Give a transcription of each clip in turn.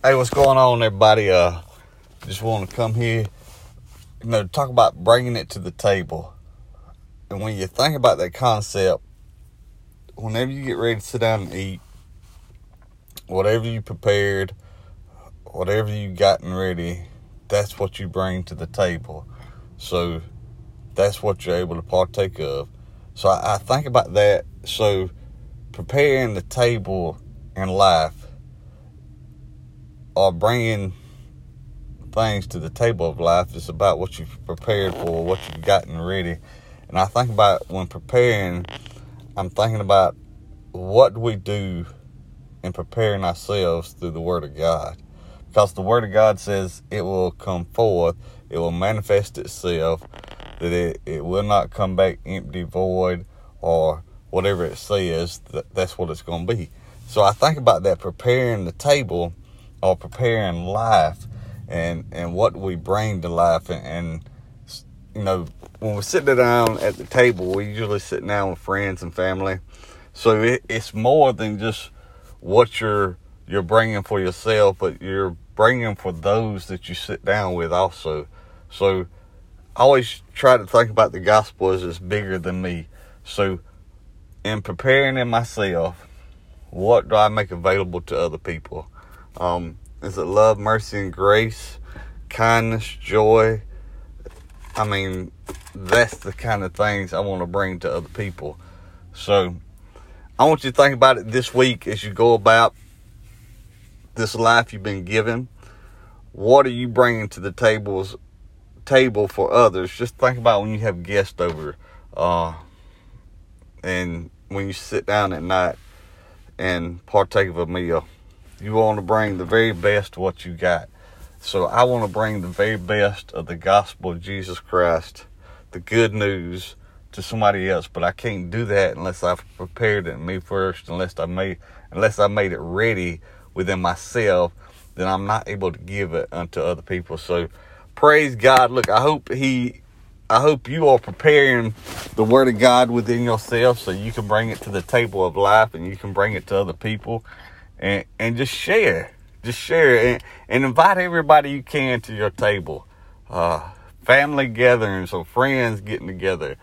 Hey, what's going on, everybody? Uh, just want to come here, you know, talk about bringing it to the table. And when you think about that concept, whenever you get ready to sit down and eat, whatever you prepared, whatever you gotten ready, that's what you bring to the table. So that's what you're able to partake of. So I, I think about that. So preparing the table in life or bringing things to the table of life is about what you've prepared for, what you've gotten ready. And I think about when preparing, I'm thinking about what do we do in preparing ourselves through the Word of God. Because the Word of God says it will come forth, it will manifest itself, that it, it will not come back empty, void, or whatever it says, that, that's what it's going to be. So I think about that preparing the table or preparing life and and what we bring to life. And, and you know when we're sitting down at the table we usually sit down with friends and family. So it, it's more than just what you're you're bringing for yourself but you're bringing for those that you sit down with also. So I always try to think about the gospel as it's bigger than me. So in preparing in myself what do I make available to other people um, is it love, mercy, and grace, kindness, joy? I mean, that's the kind of things I want to bring to other people. So, I want you to think about it this week as you go about this life you've been given. What are you bringing to the tables table for others? Just think about when you have guests over, uh, and when you sit down at night and partake of a meal. You want to bring the very best of what you got. So I want to bring the very best of the gospel of Jesus Christ, the good news to somebody else, but I can't do that unless I've prepared it in me first, unless I made unless I made it ready within myself, then I'm not able to give it unto other people. So praise God. Look, I hope he I hope you are preparing the word of God within yourself so you can bring it to the table of life and you can bring it to other people and and just share, just share and, and invite everybody you can to your table. Uh, family gatherings or friends getting together.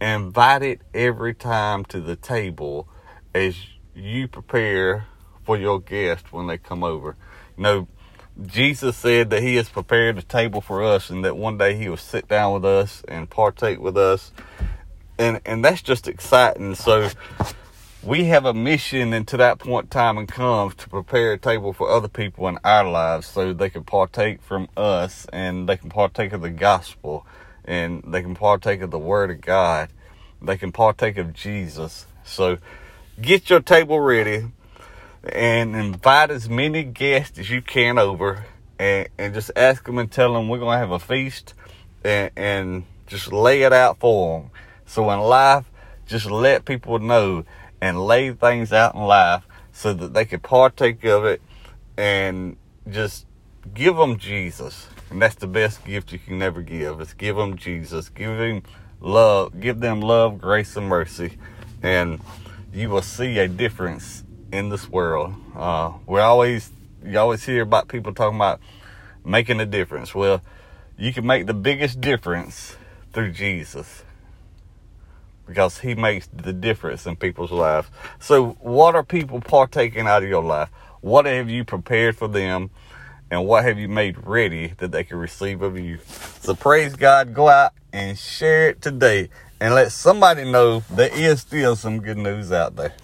Invite it every time to the table as you prepare for your guests when they come over. You know, Jesus said that He has prepared a table for us, and that one day He will sit down with us and partake with us, and and that's just exciting. So we have a mission to that point time and comes to prepare a table for other people in our lives so they can partake from us and they can partake of the gospel and they can partake of the word of God. They can partake of Jesus. So get your table ready and invite as many guests as you can over and, and just ask them and tell them we're going to have a feast and, and just lay it out for them. So in life, just let people know and lay things out in life so that they could partake of it and just give them Jesus. And that's the best gift you can ever give. Is give them Jesus. Give him love. Give them love, grace, and mercy. And you will see a difference in this world. Uh, we always, you always hear about people talking about making a difference. Well, you can make the biggest difference through Jesus because he makes the difference in people's lives. So, what are people partaking out of your life? What have you prepared for them? And what have you made ready that they can receive of you? So, praise God. Go out and share it today and let somebody know there is still some good news out there.